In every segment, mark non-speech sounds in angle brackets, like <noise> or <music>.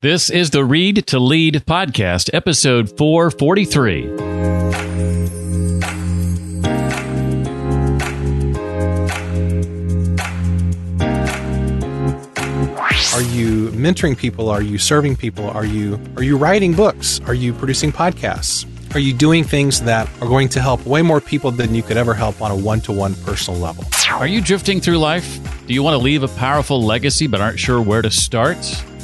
This is the Read to Lead podcast, episode 443. Are you mentoring people? Are you serving people? Are you are you writing books? Are you producing podcasts? Are you doing things that are going to help way more people than you could ever help on a one-to-one personal level? Are you drifting through life? Do you want to leave a powerful legacy but aren't sure where to start?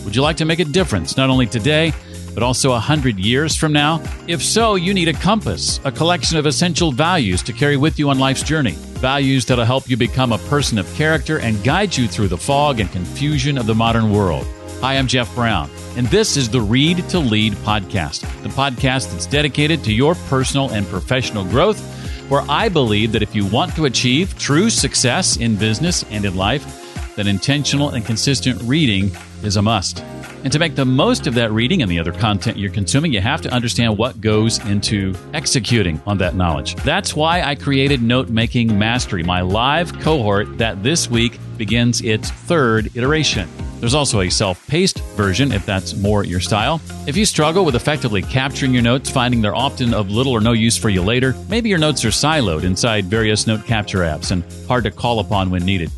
Would you like to make a difference not only today, but also a hundred years from now? If so, you need a compass, a collection of essential values to carry with you on life's journey. Values that'll help you become a person of character and guide you through the fog and confusion of the modern world. Hi, I'm Jeff Brown, and this is the Read to Lead podcast, the podcast that's dedicated to your personal and professional growth, where I believe that if you want to achieve true success in business and in life, then intentional and consistent reading is a must. And to make the most of that reading and the other content you're consuming, you have to understand what goes into executing on that knowledge. That's why I created Note Making Mastery, my live cohort that this week begins its third iteration. There's also a self paced version if that's more your style. If you struggle with effectively capturing your notes, finding they're often of little or no use for you later, maybe your notes are siloed inside various note capture apps and hard to call upon when needed.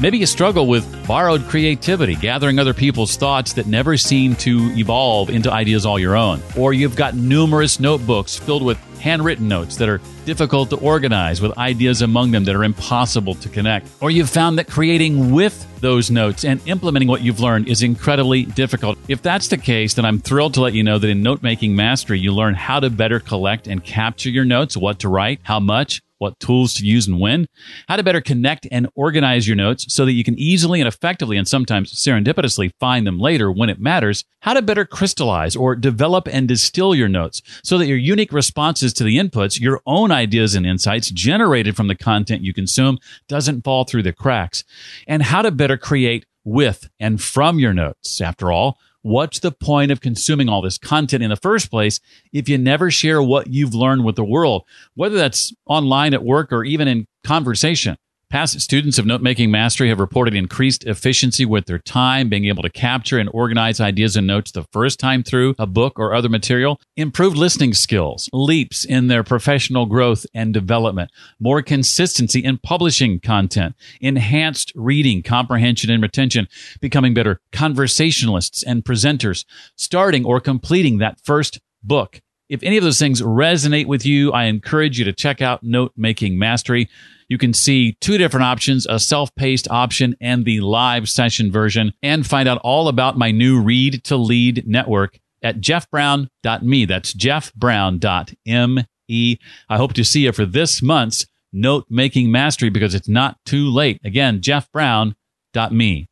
Maybe you struggle with borrowed creativity, gathering other people's thoughts that never seem to evolve into ideas all your own. Or you've got numerous notebooks filled with handwritten notes that are difficult to organize with ideas among them that are impossible to connect. Or you've found that creating with those notes and implementing what you've learned is incredibly difficult. If that's the case, then I'm thrilled to let you know that in Note Making Mastery, you learn how to better collect and capture your notes, what to write, how much, what tools to use and when, how to better connect and organize your notes so that you can easily and effectively and sometimes serendipitously find them later when it matters, how to better crystallize or develop and distill your notes so that your unique responses to the inputs, your own ideas and insights generated from the content you consume doesn't fall through the cracks, and how to better create with and from your notes. After all, What's the point of consuming all this content in the first place if you never share what you've learned with the world, whether that's online at work or even in conversation? Past students of note making mastery have reported increased efficiency with their time, being able to capture and organize ideas and notes the first time through a book or other material, improved listening skills, leaps in their professional growth and development, more consistency in publishing content, enhanced reading comprehension and retention, becoming better conversationalists and presenters, starting or completing that first book. If any of those things resonate with you, I encourage you to check out Note Making Mastery. You can see two different options, a self-paced option and the live session version, and find out all about my new Read to Lead network at jeffbrown.me. That's jeffbrown.me. I hope to see you for this month's Note Making Mastery because it's not too late. Again, jeffbrown.me.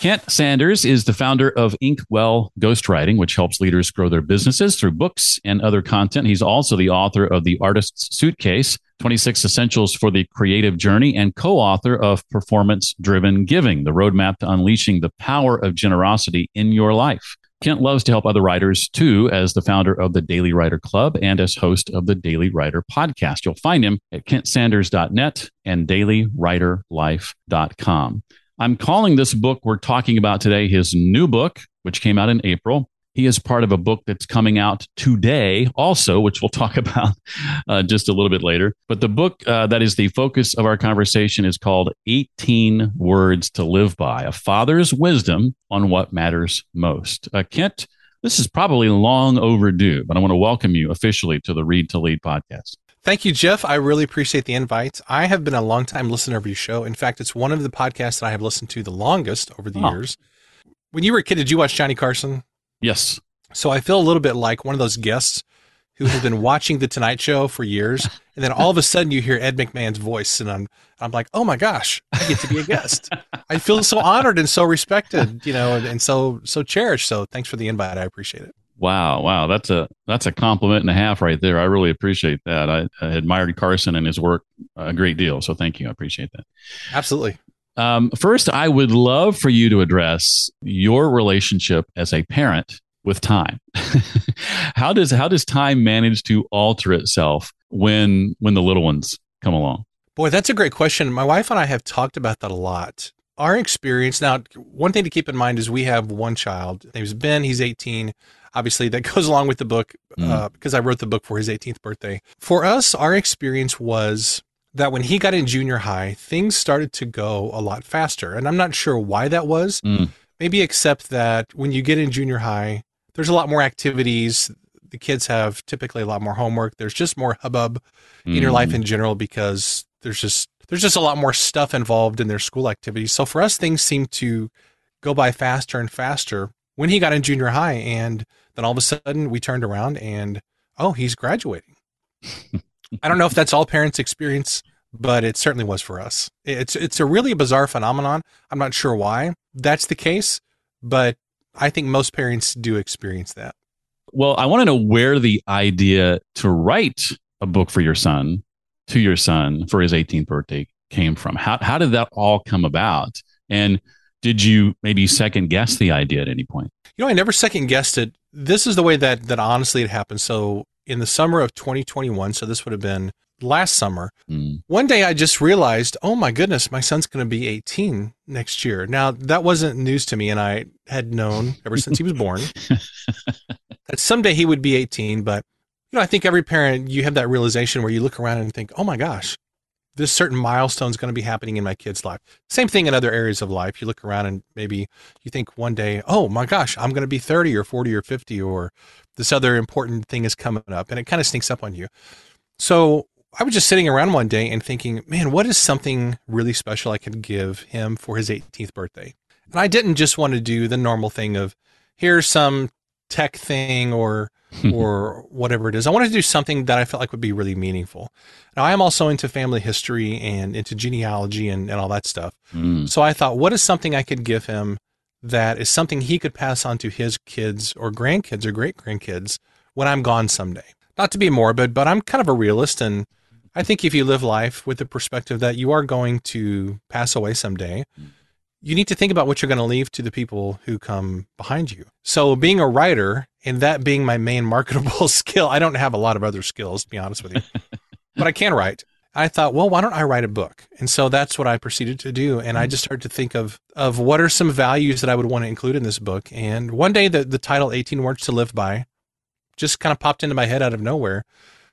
Kent Sanders is the founder of Inkwell Ghostwriting, which helps leaders grow their businesses through books and other content. He's also the author of The Artist's Suitcase, 26 Essentials for the Creative Journey, and co author of Performance Driven Giving, the roadmap to unleashing the power of generosity in your life. Kent loves to help other writers too, as the founder of the Daily Writer Club and as host of the Daily Writer podcast. You'll find him at kentsanders.net and dailywriterlife.com. I'm calling this book we're talking about today his new book, which came out in April. He is part of a book that's coming out today, also, which we'll <laughs> talk about uh, just a little bit later. But the book uh, that is the focus of our conversation is called 18 Words to Live By A Father's Wisdom on What Matters Most. Uh, Kent, this is probably long overdue, but I want to welcome you officially to the Read to Lead podcast. Thank you, Jeff. I really appreciate the invite. I have been a long-time listener of your show. In fact, it's one of the podcasts that I have listened to the longest over the oh. years. When you were a kid, did you watch Johnny Carson? Yes. So I feel a little bit like one of those guests who has been watching the Tonight Show for years, and then all of a sudden you hear Ed McMahon's voice, and I'm I'm like, oh my gosh, I get to be a guest. <laughs> I feel so honored and so respected, you know, and, and so so cherished. So thanks for the invite. I appreciate it. Wow, wow, that's a that's a compliment and a half right there. I really appreciate that. I, I admired Carson and his work a great deal, so thank you. I appreciate that. Absolutely. Um, first, I would love for you to address your relationship as a parent with time. <laughs> how does how does time manage to alter itself when when the little ones come along? Boy, that's a great question. My wife and I have talked about that a lot. our experience now, one thing to keep in mind is we have one child. His name is Ben. He's 18. Obviously, that <laughs> goes along with the book Mm. uh, because I wrote the book for his 18th birthday. For us, our experience was that when he got in junior high, things started to go a lot faster. And I'm not sure why that was. Mm. Maybe except that when you get in junior high, there's a lot more activities. The kids have typically a lot more homework. There's just more hubbub in your life Mm. in general because there's just there's just a lot more stuff involved in their school activities. So for us, things seem to go by faster and faster. When he got in junior high, and then all of a sudden we turned around and oh, he's graduating. I don't know if that's all parents experience, but it certainly was for us. It's it's a really bizarre phenomenon. I'm not sure why that's the case, but I think most parents do experience that. Well, I want to know where the idea to write a book for your son, to your son for his 18th birthday came from. How, how did that all come about? And did you maybe second guess the idea at any point? You know, I never second guessed it. This is the way that that honestly it happened. So in the summer of 2021, so this would have been last summer. Mm. One day I just realized, oh my goodness, my son's going to be 18 next year. Now that wasn't news to me, and I had known ever since he was born <laughs> that someday he would be 18. But you know, I think every parent you have that realization where you look around and think, oh my gosh, this certain milestone is going to be happening in my kid's life. Same thing in other areas of life. You look around and maybe you think one day, oh my gosh, I'm going to be 30 or 40 or 50, or this other important thing is coming up, and it kind of sneaks up on you. So I was just sitting around one day and thinking, man, what is something really special I could give him for his 18th birthday? And I didn't just want to do the normal thing of here's some tech thing or <laughs> or whatever it is. I wanted to do something that I felt like would be really meaningful. Now I am also into family history and into genealogy and, and all that stuff. Mm. So I thought, what is something I could give him that is something he could pass on to his kids or grandkids or great grandkids when I'm gone someday? Not to be morbid, but I'm kind of a realist. And I think if you live life with the perspective that you are going to pass away someday, you need to think about what you're going to leave to the people who come behind you. So being a writer and that being my main marketable <laughs> skill, I don't have a lot of other skills, to be honest with you, <laughs> but I can write. I thought, well, why don't I write a book? And so that's what I proceeded to do. And I mm. just started to think of of what are some values that I would want to include in this book. And one day the, the title 18 Words to Live By just kind of popped into my head out of nowhere.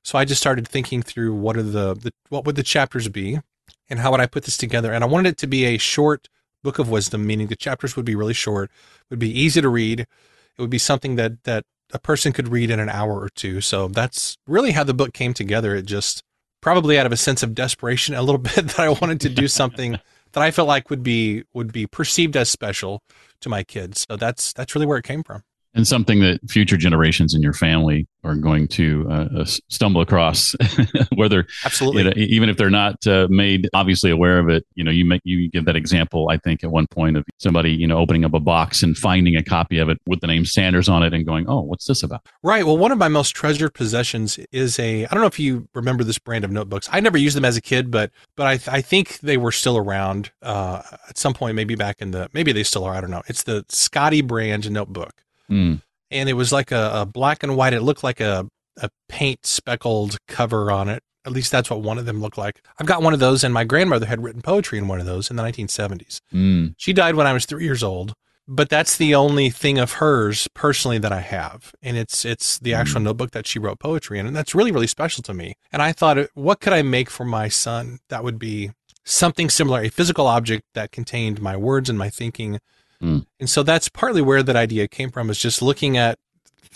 So I just started thinking through what are the, the what would the chapters be and how would I put this together? And I wanted it to be a short book of wisdom, meaning the chapters would be really short, would be easy to read. It would be something that that a person could read in an hour or two. So that's really how the book came together. It just probably out of a sense of desperation a little <laughs> bit that I wanted to do something <laughs> that I felt like would be would be perceived as special to my kids. So that's that's really where it came from. And something that future generations in your family are going to uh, uh, stumble across, <laughs> whether Absolutely. you know, even if they're not uh, made obviously aware of it. You know, you make you give that example. I think at one point of somebody you know opening up a box and finding a copy of it with the name Sanders on it and going, "Oh, what's this about?" Right. Well, one of my most treasured possessions is a. I don't know if you remember this brand of notebooks. I never used them as a kid, but but I I think they were still around uh, at some point, maybe back in the maybe they still are. I don't know. It's the Scotty brand notebook, Mm. and it was like a, a black and white. It looked like a a paint speckled cover on it. At least that's what one of them looked like. I've got one of those, and my grandmother had written poetry in one of those in the 1970s. Mm. She died when I was three years old, but that's the only thing of hers personally that I have, and it's it's the actual notebook that she wrote poetry in, and that's really really special to me. And I thought, what could I make for my son that would be something similar, a physical object that contained my words and my thinking. Mm. And so that's partly where that idea came from, is just looking at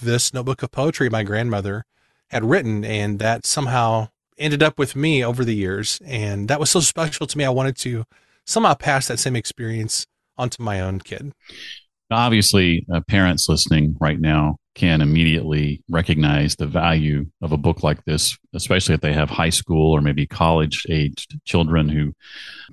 this notebook of poetry my grandmother had written, and that somehow ended up with me over the years, and that was so special to me. I wanted to somehow pass that same experience onto my own kid. Obviously, uh, parents listening right now can immediately recognize the value of a book like this, especially if they have high school or maybe college aged children who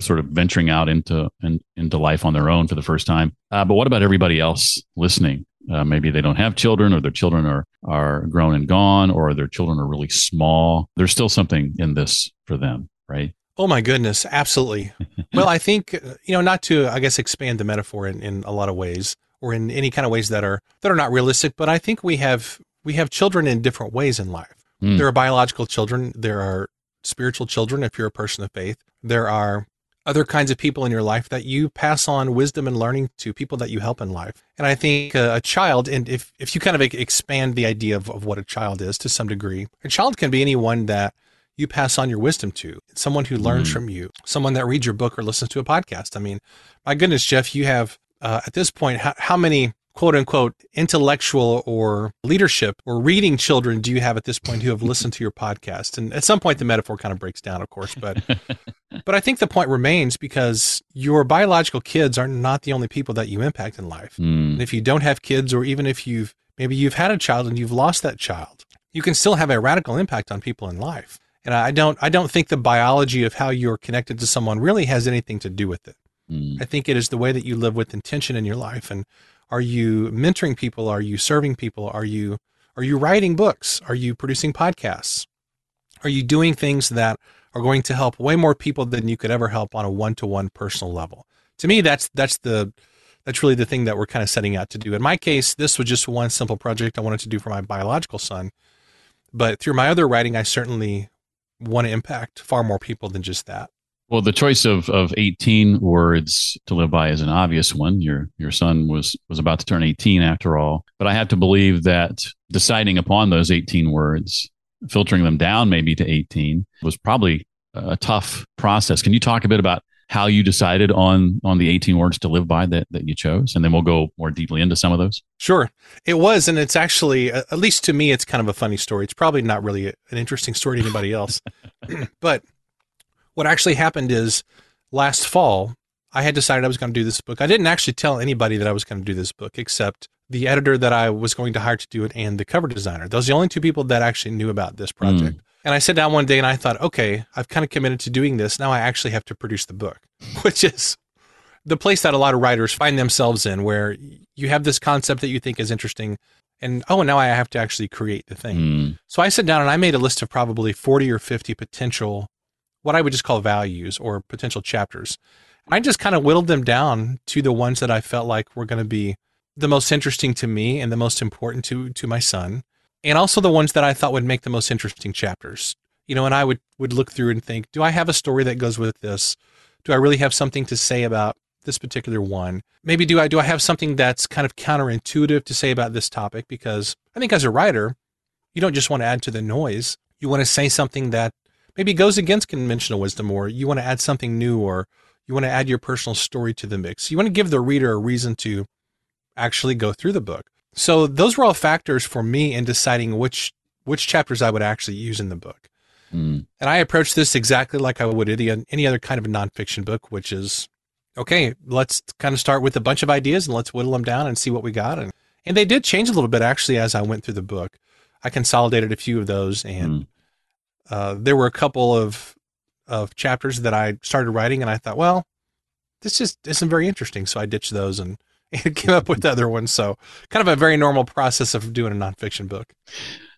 sort of venturing out into in, into life on their own for the first time. Uh, but what about everybody else listening? Uh, maybe they don't have children, or their children are are grown and gone, or their children are really small. There's still something in this for them, right? Oh my goodness, absolutely. <laughs> well, I think uh, you know, not to I guess expand the metaphor in, in a lot of ways or in any kind of ways that are that are not realistic, but I think we have we have children in different ways in life. Mm. There are biological children, there are spiritual children if you're a person of faith. There are other kinds of people in your life that you pass on wisdom and learning to people that you help in life. And I think uh, a child, and if, if you kind of expand the idea of, of what a child is to some degree, a child can be anyone that you pass on your wisdom to, someone who learns mm. from you, someone that reads your book or listens to a podcast. I mean, my goodness, Jeff, you have uh, at this point, how, how many quote unquote intellectual or leadership or reading children do you have at this point who have <laughs> listened to your podcast? And at some point the metaphor kind of breaks down, of course, but <laughs> but I think the point remains because your biological kids are not the only people that you impact in life. Mm. And if you don't have kids or even if you've maybe you've had a child and you've lost that child, you can still have a radical impact on people in life. And I don't I don't think the biology of how you're connected to someone really has anything to do with it. Mm. I think it is the way that you live with intention in your life and are you mentoring people? Are you serving people? Are you are you writing books? Are you producing podcasts? Are you doing things that are going to help way more people than you could ever help on a one-to-one personal level? To me, that's that's the that's really the thing that we're kind of setting out to do. In my case, this was just one simple project I wanted to do for my biological son. But through my other writing, I certainly want to impact far more people than just that. Well, the choice of, of 18 words to live by is an obvious one. Your your son was was about to turn 18 after all, but I have to believe that deciding upon those 18 words, filtering them down maybe to 18, was probably a tough process. Can you talk a bit about how you decided on on the 18 words to live by that that you chose, and then we'll go more deeply into some of those. Sure, it was, and it's actually at least to me, it's kind of a funny story. It's probably not really an interesting story to anybody else, <laughs> but what actually happened is last fall, I had decided I was going to do this book. I didn't actually tell anybody that I was going to do this book except the editor that I was going to hire to do it and the cover designer. Those are the only two people that actually knew about this project. Mm. And I sat down one day and I thought, okay, I've kind of committed to doing this. Now I actually have to produce the book, <laughs> which is the place that a lot of writers find themselves in, where you have this concept that you think is interesting. And oh, now I have to actually create the thing. Mm. So I sat down and I made a list of probably 40 or 50 potential what I would just call values or potential chapters. I just kind of whittled them down to the ones that I felt like were going to be the most interesting to me and the most important to to my son, and also the ones that I thought would make the most interesting chapters. You know, and I would would look through and think, do I have a story that goes with this? Do I really have something to say about this particular one? Maybe do I do I have something that's kind of counterintuitive to say about this topic because I think as a writer, you don't just want to add to the noise. You want to say something that maybe goes against conventional wisdom or you want to add something new or you want to add your personal story to the mix. You want to give the reader a reason to actually go through the book. So those were all factors for me in deciding which which chapters I would actually use in the book. Mm. And I approached this exactly like I would any, any other kind of a nonfiction book, which is okay, let's kind of start with a bunch of ideas and let's whittle them down and see what we got. And and they did change a little bit actually as I went through the book. I consolidated a few of those and mm. Uh, there were a couple of of chapters that I started writing, and I thought, well, this just isn't very interesting, so I ditched those and, <laughs> and came up with other ones. So, kind of a very normal process of doing a nonfiction book.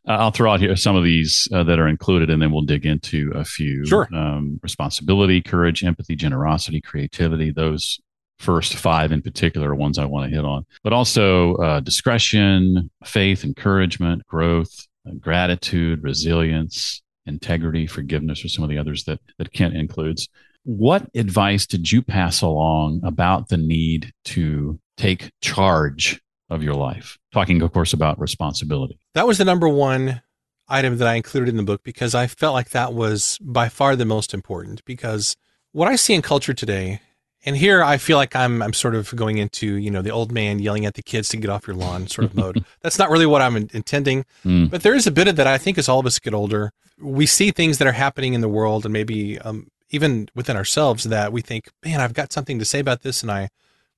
Uh, I'll throw out here some of these uh, that are included, and then we'll dig into a few. Sure. Um, responsibility, courage, empathy, generosity, creativity. Those first five in particular are ones I want to hit on, but also uh, discretion, faith, encouragement, growth, uh, gratitude, resilience, integrity, forgiveness, or some of the others that, that Kent includes. What advice did you pass along about the need to take charge of your life? Talking, of course, about responsibility. That was the number one item that I included in the book because I felt like that was by far the most important. Because what I see in culture today and here I feel like I'm I'm sort of going into you know the old man yelling at the kids to get off your lawn sort of <laughs> mode. That's not really what I'm intending, mm. but there is a bit of that. I think as all of us get older, we see things that are happening in the world and maybe um, even within ourselves that we think, man, I've got something to say about this, and I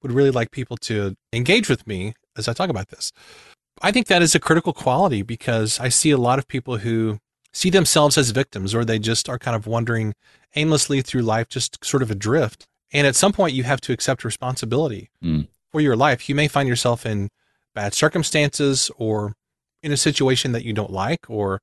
would really like people to engage with me as I talk about this. I think that is a critical quality because I see a lot of people who see themselves as victims or they just are kind of wandering aimlessly through life, just sort of adrift and at some point, you have to accept responsibility mm. for your life. You may find yourself in bad circumstances or in a situation that you don't like. Or,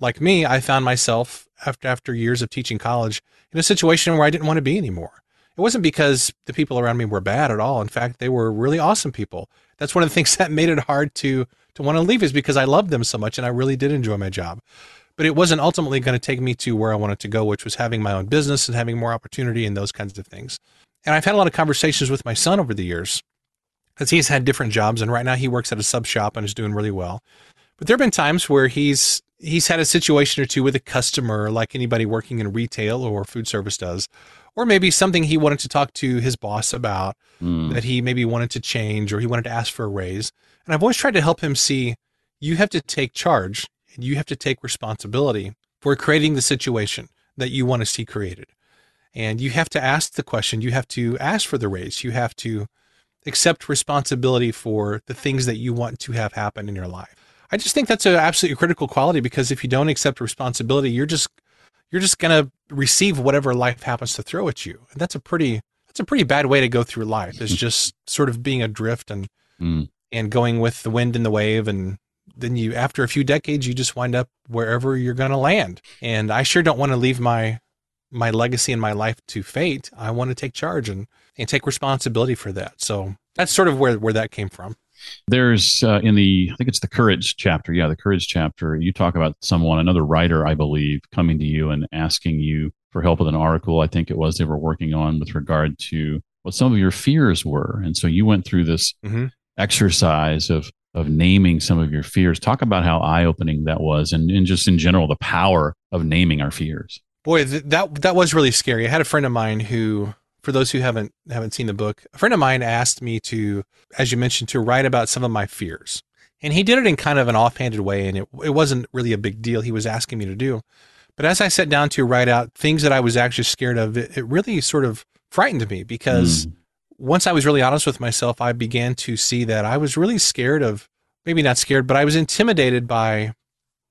like me, I found myself after, after years of teaching college in a situation where I didn't want to be anymore. It wasn't because the people around me were bad at all. In fact, they were really awesome people. That's one of the <laughs> things that made it hard to to want to leave is because I loved them so much and I really did enjoy my job. But it wasn't ultimately going to take me to where I wanted to go, which was having my own business and having more opportunity and those kinds of things. And I've had a lot of conversations with my son over the years because he's had different jobs, and right now he works at a sub shop and is doing really well. But there have been times where he's he's had a situation or two with a customer, like anybody working in retail or food service does, or maybe something he wanted to talk to his boss about mm. that he maybe wanted to change or he wanted to ask for a raise. And I've always tried to help him see you have to take charge and you have to take responsibility for creating the situation that you want to see created. And you have to ask the question, you have to ask for the raise, you have to accept responsibility for the things that you want to have happen in your life. I just think that's an absolutely critical quality because if you don't accept responsibility, you're just you're just gonna receive whatever life happens to throw at you, and that's a pretty that's a pretty bad way to go through life. Is <laughs> just sort of being adrift and mm. and going with the wind and the wave, and then you after a few decades you just wind up wherever you're gonna land. And I sure don't want to leave my my legacy and my life to fate. I want to take charge and and take responsibility for that. So that's sort of where where that came from. There's uh, in the I think it's the courage chapter. Yeah, the courage chapter. You talk about someone, another writer, I believe, coming to you and asking you for help with an article. I think it was they were working on with regard to what some of your fears were, and so you went through this mm-hmm. exercise of of naming some of your fears. Talk about how eye opening that was, and, and just in general the power of naming our fears. Boy, th- that that was really scary. I had a friend of mine who for those who haven't haven't seen the book, a friend of mine asked me to, as you mentioned, to write about some of my fears. And he did it in kind of an offhanded way, and it, it wasn't really a big deal. He was asking me to do. But as I sat down to write out things that I was actually scared of, it, it really sort of frightened me because mm. Once I was really honest with myself, I began to see that I was really scared of, maybe not scared, but I was intimidated by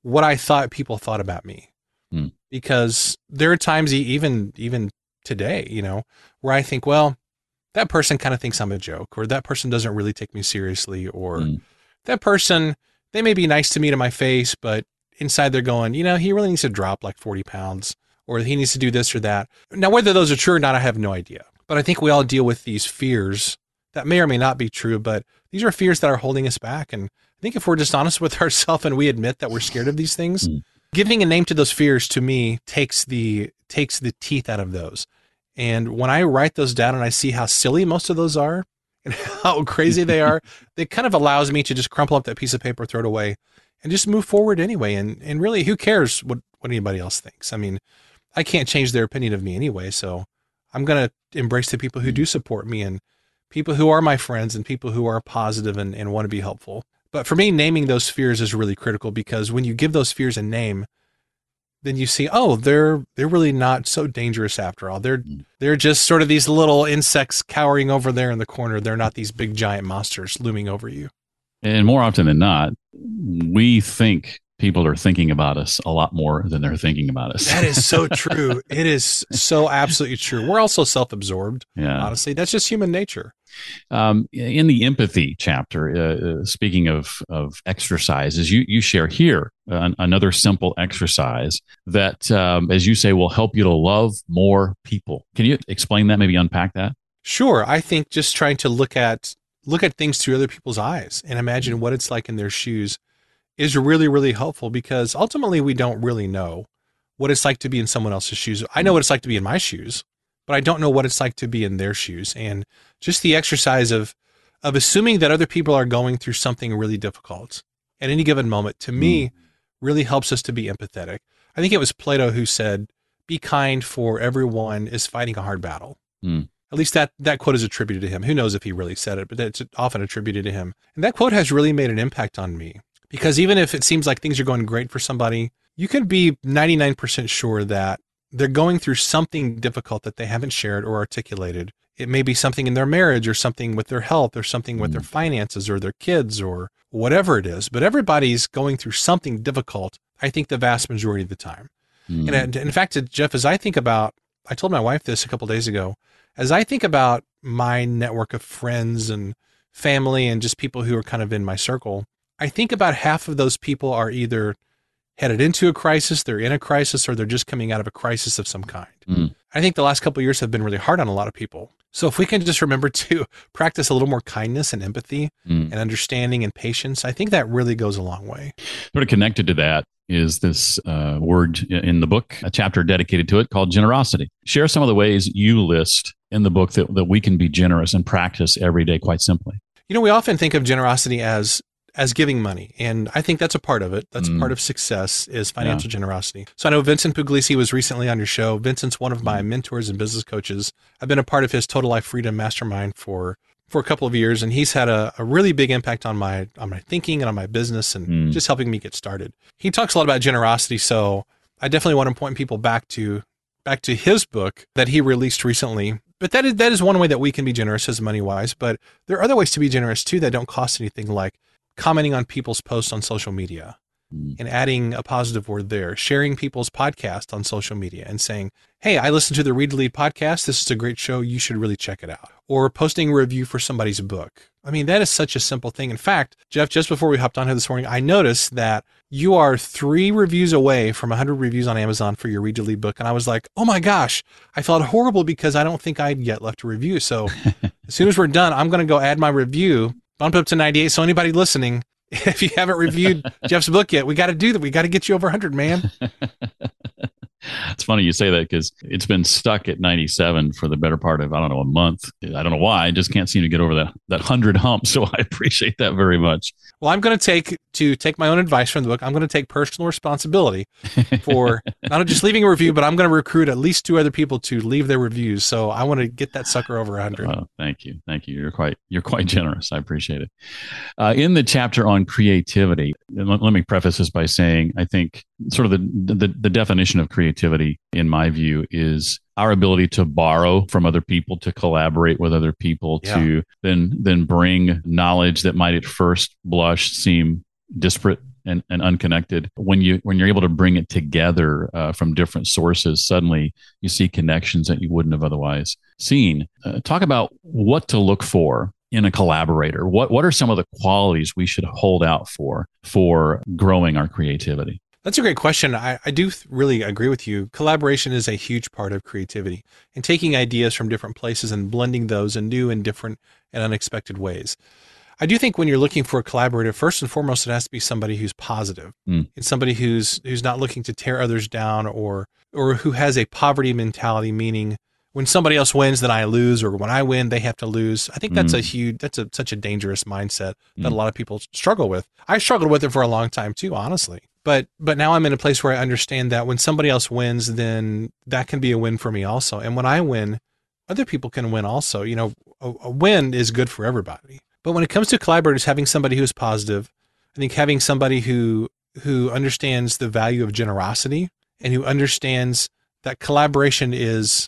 what I thought people thought about me. Mm. Because there are times, even even today, you know, where I think, well, that person kind of thinks I'm a joke, or that person doesn't really take me seriously, or mm. that person, they may be nice to me to my face, but inside they're going, you know, he really needs to drop like 40 pounds, or he needs to do this or that. Now, whether those are true or not, I have no idea. But I think we all deal with these fears that may or may not be true, but these are fears that are holding us back. And I think if we're just honest with <laughs> ourselves and we admit that we're scared of these things, mm. giving a name to those fears to me takes the takes the teeth out of those. And when I write those down and I see how silly most of those are <laughs> and how crazy they are, <laughs> it kind of allows me to just crumple up that piece of paper, throw it away, and just move forward anyway. And and really, who cares what, what anybody else thinks? I mean, I can't change their opinion of me anyway. So I'm gonna embrace the people who do support me and people who are my friends and people who are positive and, and want to be helpful. But for me, naming those fears is really critical because when you give those fears a name, then you see, oh, they're they're really not so dangerous after all. They're mm. they're just sort of these little insects cowering over there in the corner. They're not these big giant monsters looming over you. And more often than not, we think people are thinking about us a lot more than they're thinking about us. that is so <laughs> true. It is so absolutely true. We're also self-absorbed. Yeah. Honestly, that's just human nature. Um, in the empathy chapter, uh, uh, speaking of of exercises, you you share here uh, another simple exercise that, um, as you say, will help you to love more people. Can you explain that? Maybe unpack that. Sure. I think just trying to look at look at things through other people's eyes and imagine what it's like in their shoes is really really helpful because ultimately we don't really know what it's like to be in someone else's shoes. I know what it's like to be in my shoes but I don't know what it's like to be in their shoes. And just the exercise of of assuming that other people are going through something really difficult at any given moment, to me, mm. really helps us to be empathetic. I think it was Plato who said, "Be kind, for everyone is fighting a hard battle." Mm. At least that that quote is attributed to him. Who knows if he really said it, but it's often attributed to him. And that quote has really made an impact on me because even if it seems like things are going great for somebody, you can be 99% sure that they're going through something difficult that they haven't shared or articulated. It may be something in their marriage or something with their health or something with their mm. finances or their kids or whatever it is. But everybody's going through something difficult, I think, the vast majority of the time. Mm. And in fact, Jeff, as I think about, I told my wife this a couple days ago, as I think about my network of friends and family and just people who are kind of in my circle, I think about half of those people are either headed into a crisis, they're in a crisis, or they're just coming out of a crisis of some kind. Mm. I think the last couple years have been really hard on a lot of people. So if we can just remember to <laughs> practice a little more kindness and empathy mm. and understanding and patience, I think that really goes a long way. Sort of connected to that, is this uh, word in the book, a chapter dedicated to it called generosity. Share some of the ways you list in the book that, that we can be generous and practice every day quite simply. You know, we often think of generosity as as giving money. And I think that's a part of it. That's mm. part of success is financial yeah. generosity. So I know Vincent Pugliese was recently on your show. Vincent's one of my mm. mentors and business coaches. I've been a part of his Total Life Freedom Mastermind for for a couple of years and he's had a, a really big impact on my on my thinking and on my business and mm. just helping me get started. He talks a lot about generosity, so I definitely want to point people back to back to his book that he released recently. But that is that is one way that we can be generous as money wise. But there are other ways to be generous too that don't cost anything, like commenting on people's posts on social media mm. and adding a positive word there, sharing people's podcast on social media and saying, Hey, I listened to the Read to Lead podcast. This is a great show. You should really check it out. Or posting a review for somebody's book. I mean, that is such a simple thing. In fact, Jeff, just before we hopped on here this morning, I noticed that you are three reviews away from 100 reviews on Amazon for your Read to Lead book. And I was like, oh my gosh, I felt horrible because I don't think I'd yet left a review. So <laughs> as soon as we're done, I'm going to go add my review bump up to 98. So anybody listening, <laughs> if you haven't reviewed <laughs> Jeff's book yet, we got to do that. We got to get you over 100, man. <laughs> funny you say that because it's been stuck at 97 for the better part of I don't know a month. I don't know why. I just can't seem to get over that that hundred hump. So <laughs> I appreciate that very much. Well, I'm going to take to take my own advice from the book. I'm going to take personal responsibility for <laughs> not just leaving a review, but I'm going to recruit at least two other people to leave their reviews. So I want to get that sucker over 100. Oh, thank you, thank you. You're quite you're quite generous. I appreciate it. Uh, in the chapter on creativity, let, let me preface this by saying I think sort of the, the the definition of creativity, in my view, is our ability to borrow from other people, to collaborate with other people, yeah. to then then bring knowledge that might at first blush seem disparate and, and unconnected. When you when you're able to bring it together uh, from different sources, suddenly you see connections that you wouldn't have otherwise seen. Uh, talk about what to look for in a collaborator. What what are some of the qualities we should hold out for for growing our creativity? That's a great question. I, I do really agree with you. Collaboration is a huge part of creativity and taking ideas from different places and blending those in new and different and unexpected ways. I do think when you're looking for a collaborator, first and foremost, it has to be somebody who's positive mm. and somebody who's who's not looking to tear others down or or who has a poverty mentality, meaning when somebody else wins, then I lose, or when I win, they have to lose. I think that's mm. a huge, that's a, such a dangerous mindset that mm. a lot of people struggle with. I struggled with it for a long time too, honestly but but now I'm in a place where I understand that when somebody else wins, then that can be a win for me also. And when I win, other people can win also. You know, a, a win is good for everybody. But when it comes to collaborators, having somebody who's positive, I think having somebody who who understands the value of generosity and who understands that collaboration is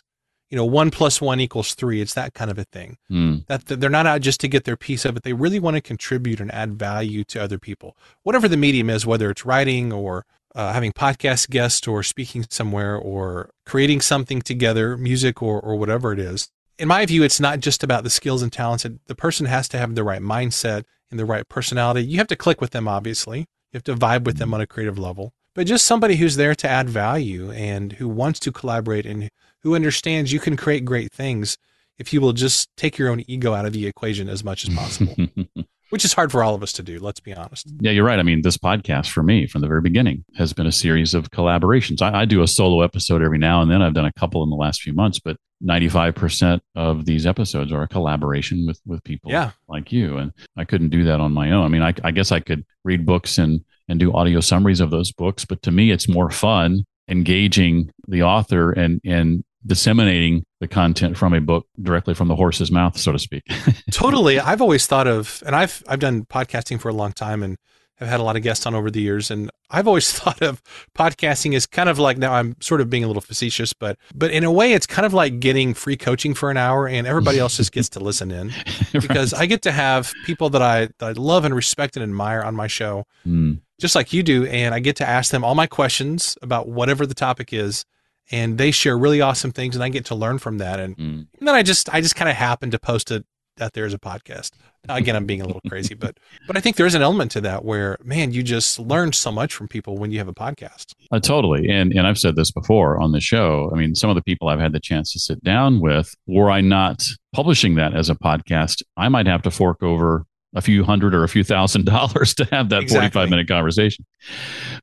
you know, one plus one equals three. It's that kind of a thing. Mm. That, they're not out just to get their piece of it. They really want to contribute and add value to other people, whatever the medium is, whether it's writing or uh, having podcast guests or speaking somewhere or creating something together, music or, or whatever it is. In my view, it's not just about the skills and talents. The person has to have the right mindset and the right personality. You have to click with them, obviously. You have to vibe with them hmm. on a creative level, but just somebody who's there to add value and who wants to collaborate and who understands you can create great things if you will just take your own ego out of the equation as much as possible. <laughs> Which is hard for all of us to do, let's be honest. Yeah, you're right. I mean, this podcast for me from the very beginning has been a series of collaborations. I, I do a solo episode every now and then. I've done a couple in the last few months, but 95% of these episodes are a collaboration with, with people yeah. like you. And I couldn't do that on my own. I mean, I, I guess I could read books and, and do audio summaries of those books, but to me, it's more fun engaging the author and, and disseminating the content from a book directly from the horse's mouth, so to speak. <laughs> totally. I've always thought of, and I've I've done podcasting for a long time, and have had a lot of guests on over the years, and I've always <laughs> thought of podcasting as kind of like now I'm sort of being a little facetious, but but in a way it's kind of like getting free coaching for an hour, and everybody else just gets to <laughs> listen in because right. I get to have people that I that I love and respect and admire on my show. Mm. Just like you do, and I get to ask them all my questions about whatever the topic is, and they share really awesome things and I get to learn from that. And, mm. and then I just, I just kind of happen to post it out there as a podcast. Now, again, I'm being a little crazy, but, <laughs> but I think there is an element to that where, man, you just learn so much from people when you have a podcast. Uh, totally. And, and I've said this before on the show. I mean, some of the people I've had the chance to sit down with, were I not publishing that as a podcast, I might have to fork over a few hundred or a few thousand <laughs> dollars to have that Exactly. 45 minute conversation.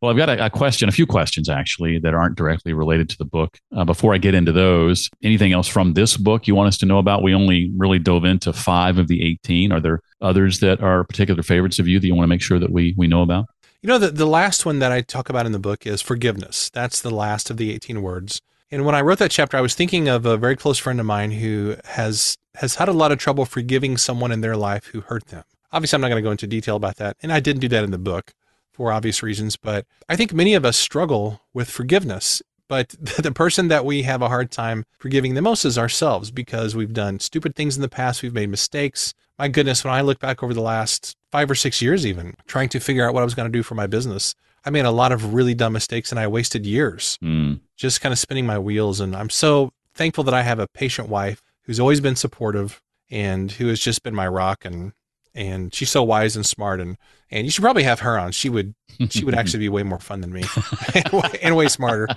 Well, I've got a, a question, a few questions actually that aren't directly related to the book. Uh, before I get into those, anything else from this book you want us to know about? We only really dove into five of the 18. Are there others that are particular favorites of you that you want to make sure that we, we know about? You know, the, the last one that I talk about in the book is forgiveness. That's the last of the 18 words. And when I wrote that chapter, I was thinking of a very close friend of mine who has has had a lot of trouble forgiving someone in their life who hurt them. Obviously, I'm not going to go into detail about that, and I didn't do that in the book for obvious reasons. But I think many of us struggle with forgiveness. But <laughs> the person that we have a hard time forgiving the most is ourselves because we've done stupid things in the past. We've made mistakes. My goodness, when I look back over the last five or six years, even trying to figure out what I was going to do for my business, I made a lot of really dumb mistakes and I wasted years Mm, just kind of spinning my wheels. And I'm so thankful that I have a patient wife who's always been supportive and who has just been my rock. And, and she's so wise and smart. And, and you should probably have her on. She would, she would <laughs> actually be way more fun than me and, <laughs> way, and way smarter.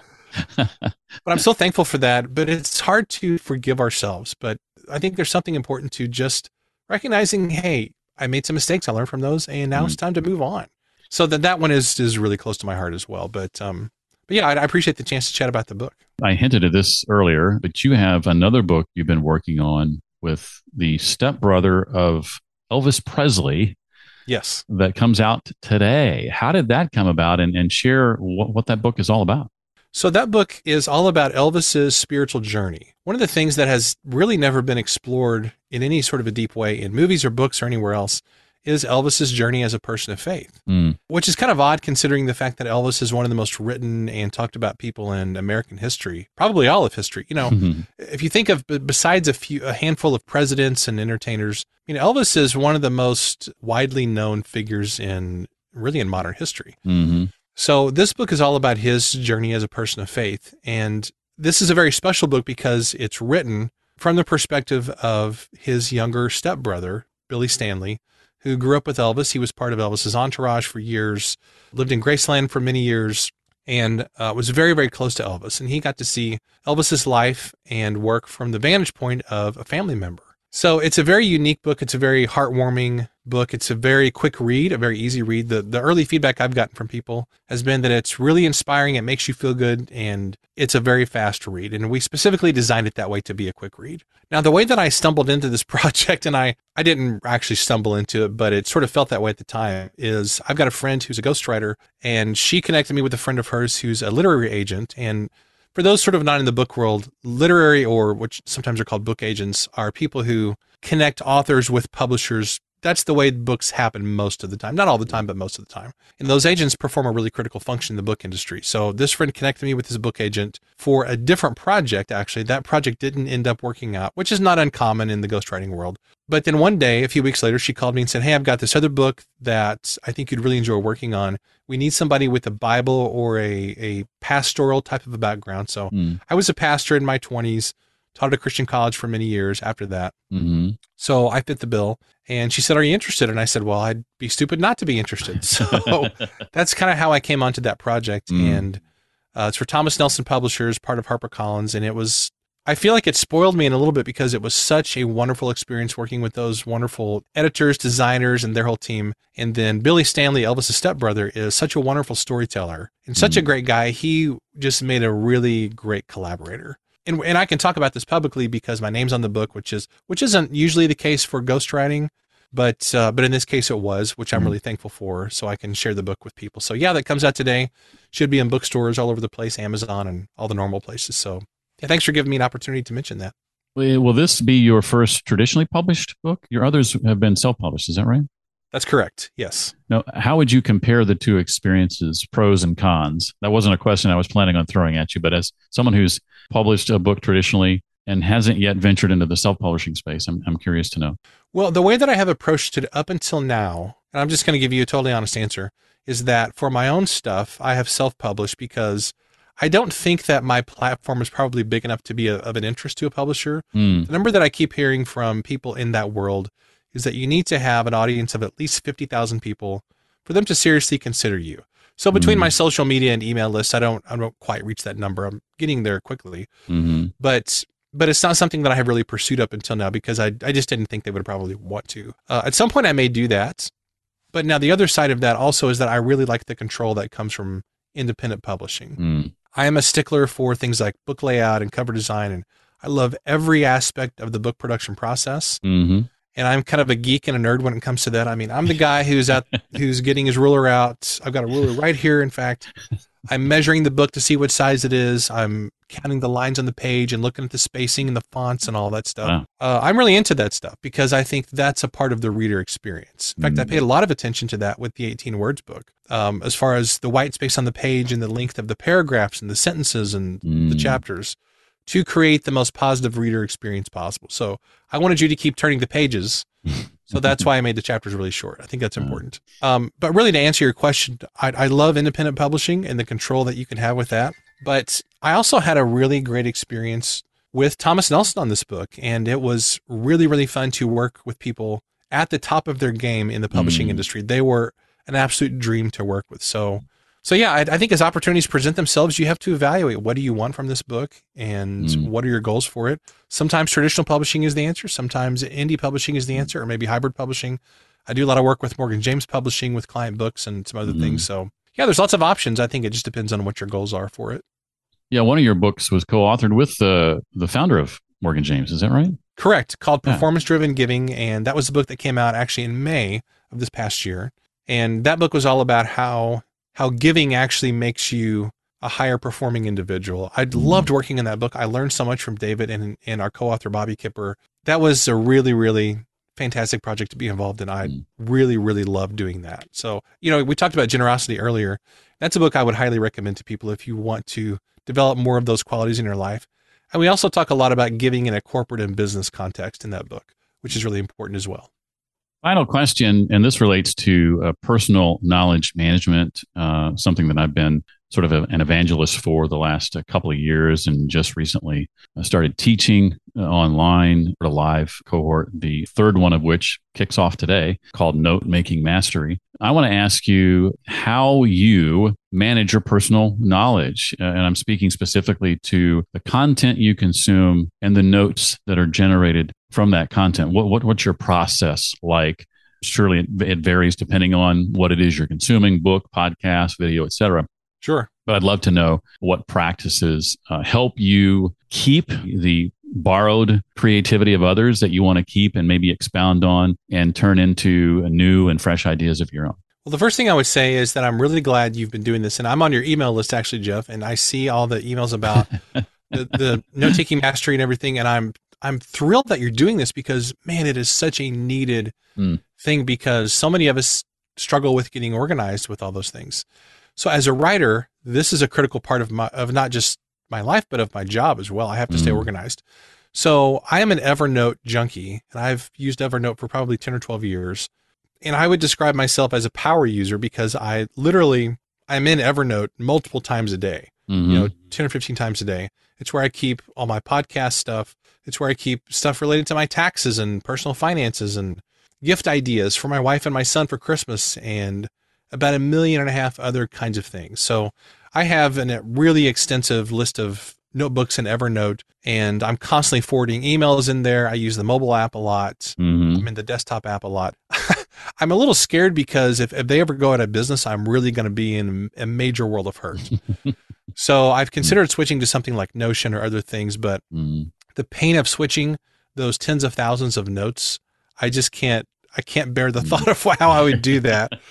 But I'm so thankful for that. But it's hard to forgive ourselves. But I think there's something important to just recognizing, hey, I made some mistakes. I learned from those, and now it's time to move on. So that that one is is really close to my heart as well. But um, but yeah, I, I appreciate the chance to chat about the book. I hinted at this earlier, but you have another book you've been working on with the stepbrother of Elvis Presley Yes. that comes out today. How did that come about? And, and share what, what that book is all about. So that book is all about Elvis's spiritual journey. One of the things that has really never been explored in any sort of a deep way in movies or books or anywhere else is Elvis's journey as a person of faith. Mm, which is kind of odd considering the fact that Elvis is one of the most written and talked about people in American history, probably all of history. You know, mhm, if you think of besides a few, a handful of presidents and entertainers, you know, Elvis is one of the most widely known figures in really in modern history. mhm. So this book is all about his journey as a person of faith, and this is a very special book because it's written from the perspective of his younger stepbrother, Billy Stanley, who grew up with Elvis. He was part of Elvis's entourage for years, lived in Graceland for many years, and uh, was very, very close to Elvis. And he got to see Elvis's life and work from the vantage point of a family member. So it's a very unique book. It's a very heartwarming book. It's a very quick read, a very easy read. The the early feedback I've gotten from people has been that it's really inspiring. It makes you feel good, and it's a very fast read. And we specifically designed it that way to be a quick read. Now, the way that I stumbled into this <laughs> project, and I I didn't actually stumble into it, but it sort of felt that way at the time, is I've got a friend who's a ghostwriter, and she connected me with a friend of hers who's a literary agent, and for those sort of not in the book world, literary or which sometimes are called book agents are people who connect authors with publishers. That's the way books happen most of the time. Not all the time, but most of the time. And those agents perform a really critical function in the book industry. So this friend connected me with his book agent for a different project, actually. That project didn't end up working out, which is not uncommon in the ghostwriting world. But then one day, a few weeks later, she called me and said, Hey, I've got this other book that I think you'd really enjoy working on. We need somebody with a Bible or a, a pastoral type of a background. So Mm, I was a pastor in my 20s, taught at a Christian college for many years after that. mhm. So I fit the bill. And she said, Are you interested? And I said, Well, I'd be stupid not to be interested. <laughs> So <laughs> that's kind of how I came onto that project. Mm. And uh, it's for Thomas Nelson Publishers, part of HarperCollins. And it was, I feel like it spoiled me in a little bit because it was such a wonderful experience working with those wonderful editors, designers, and their whole team. And then Billy Stanley, Elvis's stepbrother, is such a wonderful storyteller and such a great guy. He just made a really great collaborator. And, and I can talk about this publicly because my name's on the book, which is which isn't usually the case for ghostwriting, but uh, but in this case it was, which I'm Mhm. really thankful for. So I can share the book with people. So yeah, that comes out today. Should be in bookstores all over the place, Amazon and all the normal places. So yeah, thanks for giving me an opportunity to mention that. Will this be your first traditionally published book? Your others have been self published, is that right? That's correct. Yes. Now, how would you compare the two experiences, pros and cons? That wasn't a question I was planning on throwing at you, but as someone who's published a book traditionally and hasn't yet ventured into the self publishing space, I'm, I'm curious to know. Well, the way that I have approached it up until now, and I'm just going to give you a totally honest answer, is that for my own stuff, I have self published because I don't think that my platform is probably big enough to be a, of an interest to a publisher. Mm, The number that I keep hearing from people in that world is that you need to have an audience of at least 50,000 people for them to seriously consider you. So between Mm. my social media and email list, I don't I don't quite reach that number. I'm getting there quickly hmm but but it's not something that I have really pursued up until now because I, I just didn't think they would probably want to. Uh, at some point, I may do that. But now the other side of that also is that I really like the control that comes from independent publishing. Mm. I am a stickler for things like book layout and cover design, and I love every aspect of the book production process. hmm And I'm kind of a geek and a nerd when it comes to that. I mean, I'm the guy who's at <laughs> who's getting his ruler out. I've got a ruler right here. In fact, I'm measuring the book to see what size it is. I'm counting the lines on the page and looking at the spacing and the fonts and all that stuff. Wow. Uh, I'm really into that stuff because I think that's a part of the reader experience. In fact, I Mm. paid a lot of attention to that with the 18 words book, um, as far as the white space on the page and the length of the paragraphs and the sentences and the Mm. chapters to create the most positive reader experience possible. So I wanted you to keep turning the pages. So that's why I made the chapters really short. I think that's important. Um, but really, to answer your question, I, I love independent publishing and the control that you can have with that. But I also had a really great experience with Thomas Nelson on this book, and it was really, really fun to work with people at the top of their game in the publishing Mm. industry. They were an absolute dream to work with. So, so yeah, I, I think as opportunities present themselves, you have to evaluate what do you want from this book and Mm. what are your goals for it. Sometimes traditional publishing is the answer. Sometimes indie publishing is the answer, or maybe hybrid publishing. I do a lot of work with Morgan James Publishing with client books and some other Mhm. things. So yeah, there's lots of options. I think it just depends on what your goals are for it. Yeah, one of your books was co-authored with the the founder of Morgan James. Is that right? Correct. Called Yeah. Performance Driven Giving. And that was the book that came out actually in May of this past year. And that book was all about how how giving actually makes you a higher performing individual. I loved working in that book. I learned so much from David and, and our co-author Bobby Kipper. That was a really, really fantastic project to be involved in. I Mm. really, really loved doing that. So, you know, we talked about generosity earlier. That's a book I would highly recommend to people if you want to develop more of those qualities in your life. And we also talk a lot about giving in a corporate and business context in that book, which is really important as well. Final question, and this relates to uh, personal knowledge management, uh, something that I've been sort of a, an evangelist for the last uh, couple of years, and just recently uh, started teaching uh, online a live cohort. The third one of which kicks off today, called Note Making Mastery. I want to ask you how you manage your personal knowledge, uh, and I'm speaking specifically to the content you consume and the notes that are generated from that content. What, what what's your process like? Surely it, it varies depending on what it is you're consuming: book, podcast, video, etc. Sure. But I'd love to know what practices uh, help you keep the borrowed creativity of others that you want to keep and maybe expound on and turn into new and fresh ideas of your own. Well, the first thing I would say is that I'm really glad you've been doing this, and I'm on your email list actually, Jeff, and I see all the emails about <laughs> the, the note taking mastery and everything, and I'm I'm thrilled that you're doing this because man, it is such a needed Mm. thing because so many of us struggle with getting organized with all those things. So as a writer, this is a critical part of my of not just my life but of my job as well. I have to stay Mm. organized. So I am an Evernote junkie, and I've used Evernote for probably 10 or 12 years. And I would describe myself as a power user because I literally I'm in Evernote multiple times a day Mhm. you know, 10 or 15 times a day. It's where I keep all my podcast stuff. It's where I keep stuff related to my taxes and personal finances and gift ideas for my wife and my son for Christmas and about a million and a half other kinds of things. So I have a really extensive list of notebooks in Evernote and I'm constantly forwarding emails in there. I use the mobile app a lot. Mhm. I'm in the desktop app a lot. <laughs> I'm a little scared because if, if they ever go out of business, I'm really going to be in a major world of hurt. <laughs> so I've considered switching to something like Notion or other things, but Mhm. The pain of switching those tens of thousands of notes, I just can't. I can't bear the thought of <laughs> how I would do that. <laughs>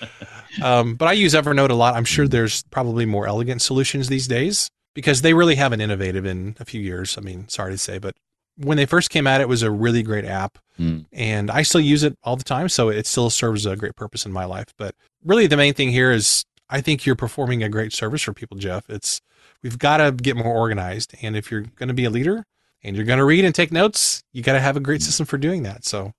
Um, but I use Evernote a lot. I'm sure there's probably more elegant solutions these days because they really haven't innovated in a few years. I mean, sorry to say, but when they first came out, it was a really great app Mm. and I still use it all the time. So it still serves a great purpose in my life. But really, the main thing here is I think you're performing a great service for people, Jeff. It's we've got to get more organized, and if you're going to be a leader and you're going to read and take notes, you got to have a great system for doing that. So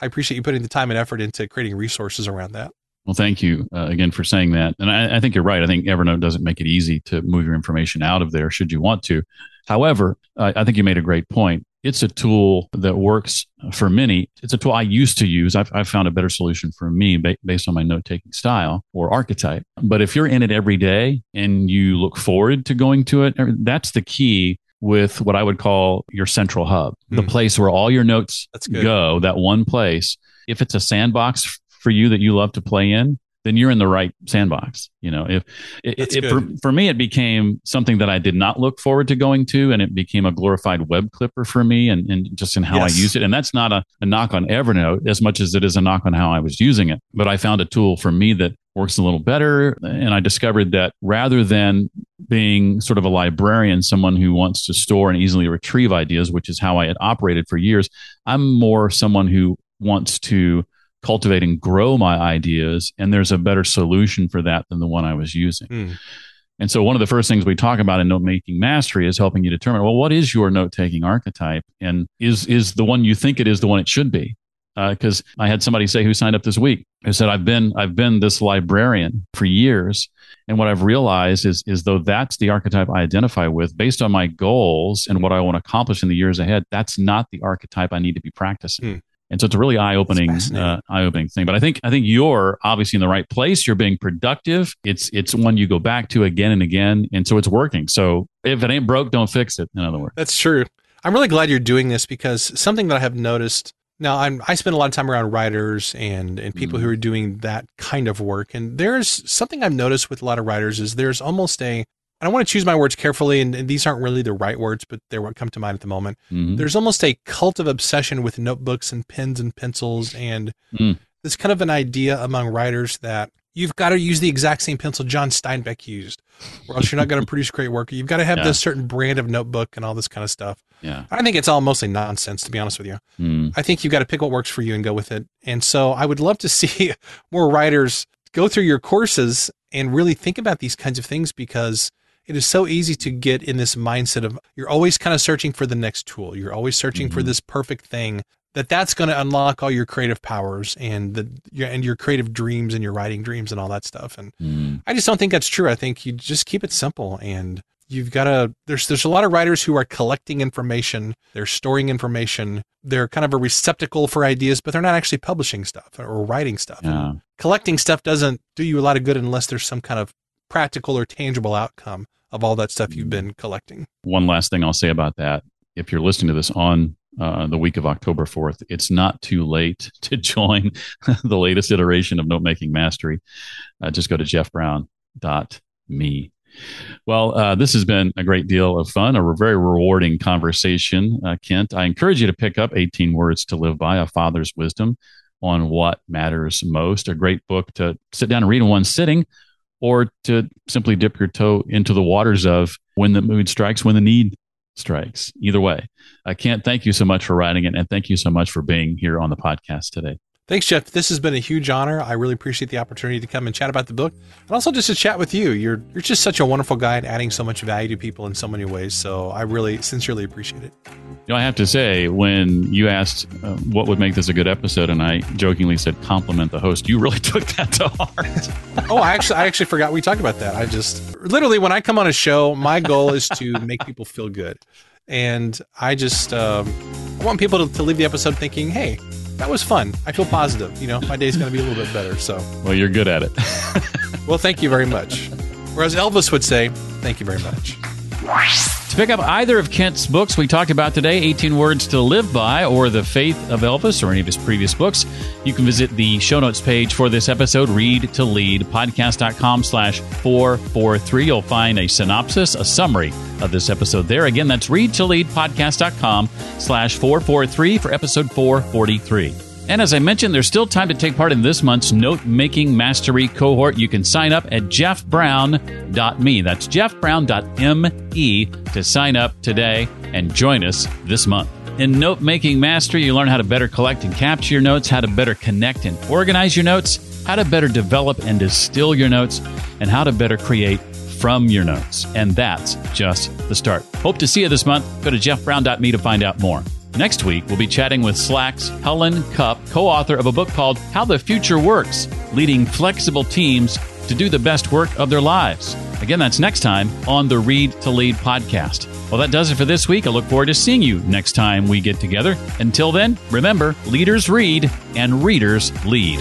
I appreciate you putting the time and effort into creating resources around that. Well, thank you uh, again for saying that. And I, I think you're right. I think Evernote doesn't make it easy to move your information out of there should you want to. However, I, I think you made a great point. It's a tool that works for many. It's a tool I used to use. I've, I've found a better solution for me ba- based on my note taking style or archetype. But if you're in it every day and you look forward to going to it, er, that's the key with what I would call your central hub, the Hmm. place where all your notes go, that one place. If it's a sandbox for you that you love to play in, then you're in the right sandbox. You know, if it, it, for, for me, it became something that I did not look forward to going to, and it became a glorified web clipper for me, and, and just in how Yes. I use it. And that's not a, a knock on Evernote as much as it is a knock on how I was using it. But I found a tool for me that works a little better, and I discovered that rather than being sort of a librarian, someone who wants to store and easily retrieve ideas, which is how I had operated for years, I'm more someone who wants to cultivate and grow my ideas. And there's a better solution for that than the one I was using. Hmm. And so, one of the first things we talk about in note making mastery is helping you determine well, what is your note taking archetype, and is is the one you think it is the one it should be? Because I had somebody say who signed up this week who said I've been I've been this librarian for years, and what I've realized is is though that's the archetype I identify with based on my goals and what I want to accomplish in the years ahead, that's not the archetype I need to be practicing. Hmm. And so it's a really eye opening, uh, eye opening thing. But I think I think you're obviously in the right place. You're being productive. It's it's one you go back to again and again, and so it's working. So if it ain't broke, don't fix it. In other words, That's true. I'm really glad you're doing this because something that I have noticed now I'm I spend a lot of time around writers and and people Mhm. who are doing that kind of work and there's something I've noticed with a lot of writers is there's almost a I don't want to choose my words carefully and, and these aren't really the right words but they're what come to mind at the moment. Mhm. There's almost a cult of obsession with notebooks and pens and pencils and Mm. there's kind of an idea among writers that you've got to use the exact same pencil John Steinbeck used or else you're not going <laughs> to produce great work. You've got to have Yeah. this certain brand of notebook and all this kind of stuff. yeah. I think it's all mostly nonsense, to be honest with you. Mm. I think you've got to pick what works for you and go with it. And so I would love to <laughs> see more writers go through your courses and really think about these kinds of things because it is so easy to get in this mindset of you're always kind of searching for the next tool. You're always searching for Mhm. this perfect thing that that's going to unlock all your creative powers and the your, and your creative dreams and your writing dreams and all that stuff. And Mm. I just don't think that's true. I think you just keep it simple and you've got to there's there's a lot of writers who are collecting information, they're storing information, they're kind of a receptacle for ideas, but they're not actually publishing stuff or writing stuff. Yeah. Collecting stuff doesn't do you a lot of good unless there's some kind of practical or tangible outcome of all that stuff you've been collecting. One last thing I'll say about that: if you're listening to this on uh, the week of October 4th, it's not too late <laughs> to join <laughs> the latest iteration of Note Making Mastery. Uh, just go to jeffbrown.me. Well, uh, this has been a great deal of fun, a very rewarding conversation, uh, Kent. I encourage you to pick up 18 Words to Live By, A Father's Wisdom on What Matters Most. A great book to sit down and read in one sitting, or to simply dip your toe into the waters of when the mood strikes, when the need strikes. Either way, I can't thank you so much for writing it, and thank you so much for being here on the podcast today. Thanks, Jeff. This has been a huge honor. I really appreciate the opportunity to come and chat about the book, and also just to chat with you. You're you're just such a wonderful guy and adding so much value to people in so many ways. So I really sincerely appreciate it. You know, I have to say, when you asked uh, what would make this a good episode, and I jokingly said compliment the host, you really <laughs> took that to heart. <laughs> Oh, I actually I actually forgot we talked about that. I just literally when I come on a show, my goal is to make people feel good, and I just um, I want people to, to leave the episode thinking, hey. That was fun. I feel positive. You know, my day's going to be a little bit better. So, well, you're good at it. well, thank you very much. Or as Elvis would say, thank you very much. To pick up either of Kent's books we talked about today, 18 Words to Live By, or The Faith of Elvis, or any of his previous books, you can visit the show notes page for this episode, read to lead, podcast.com slash 443. You'll find a synopsis, a summary of this episode there. Again, that's read to lead, podcast.com slash 443 for episode 443. And as I mentioned, there's still time to take part in this month's note making mastery cohort. You can sign up at jeffbrown.me. That's jeffbrown.me to sign up today and join us this month. In Note Making Mastery, you learn how to better collect and capture your notes, how to better connect and organize your notes, how to better develop and distill your notes, and how to better create from your notes. And that's just the start. Hope to see you this month. Go to jeffbrown.me to find out more. Next week, we'll be chatting with Slack's Helen Kupp, co author of a book called How the Future Works Leading Flexible Teams to Do the Best Work of Their Lives. Again, that's next time on the Read to Lead podcast. Well, that does it for this week. I look forward to seeing you next time we get together. Until then, remember leaders read and readers lead.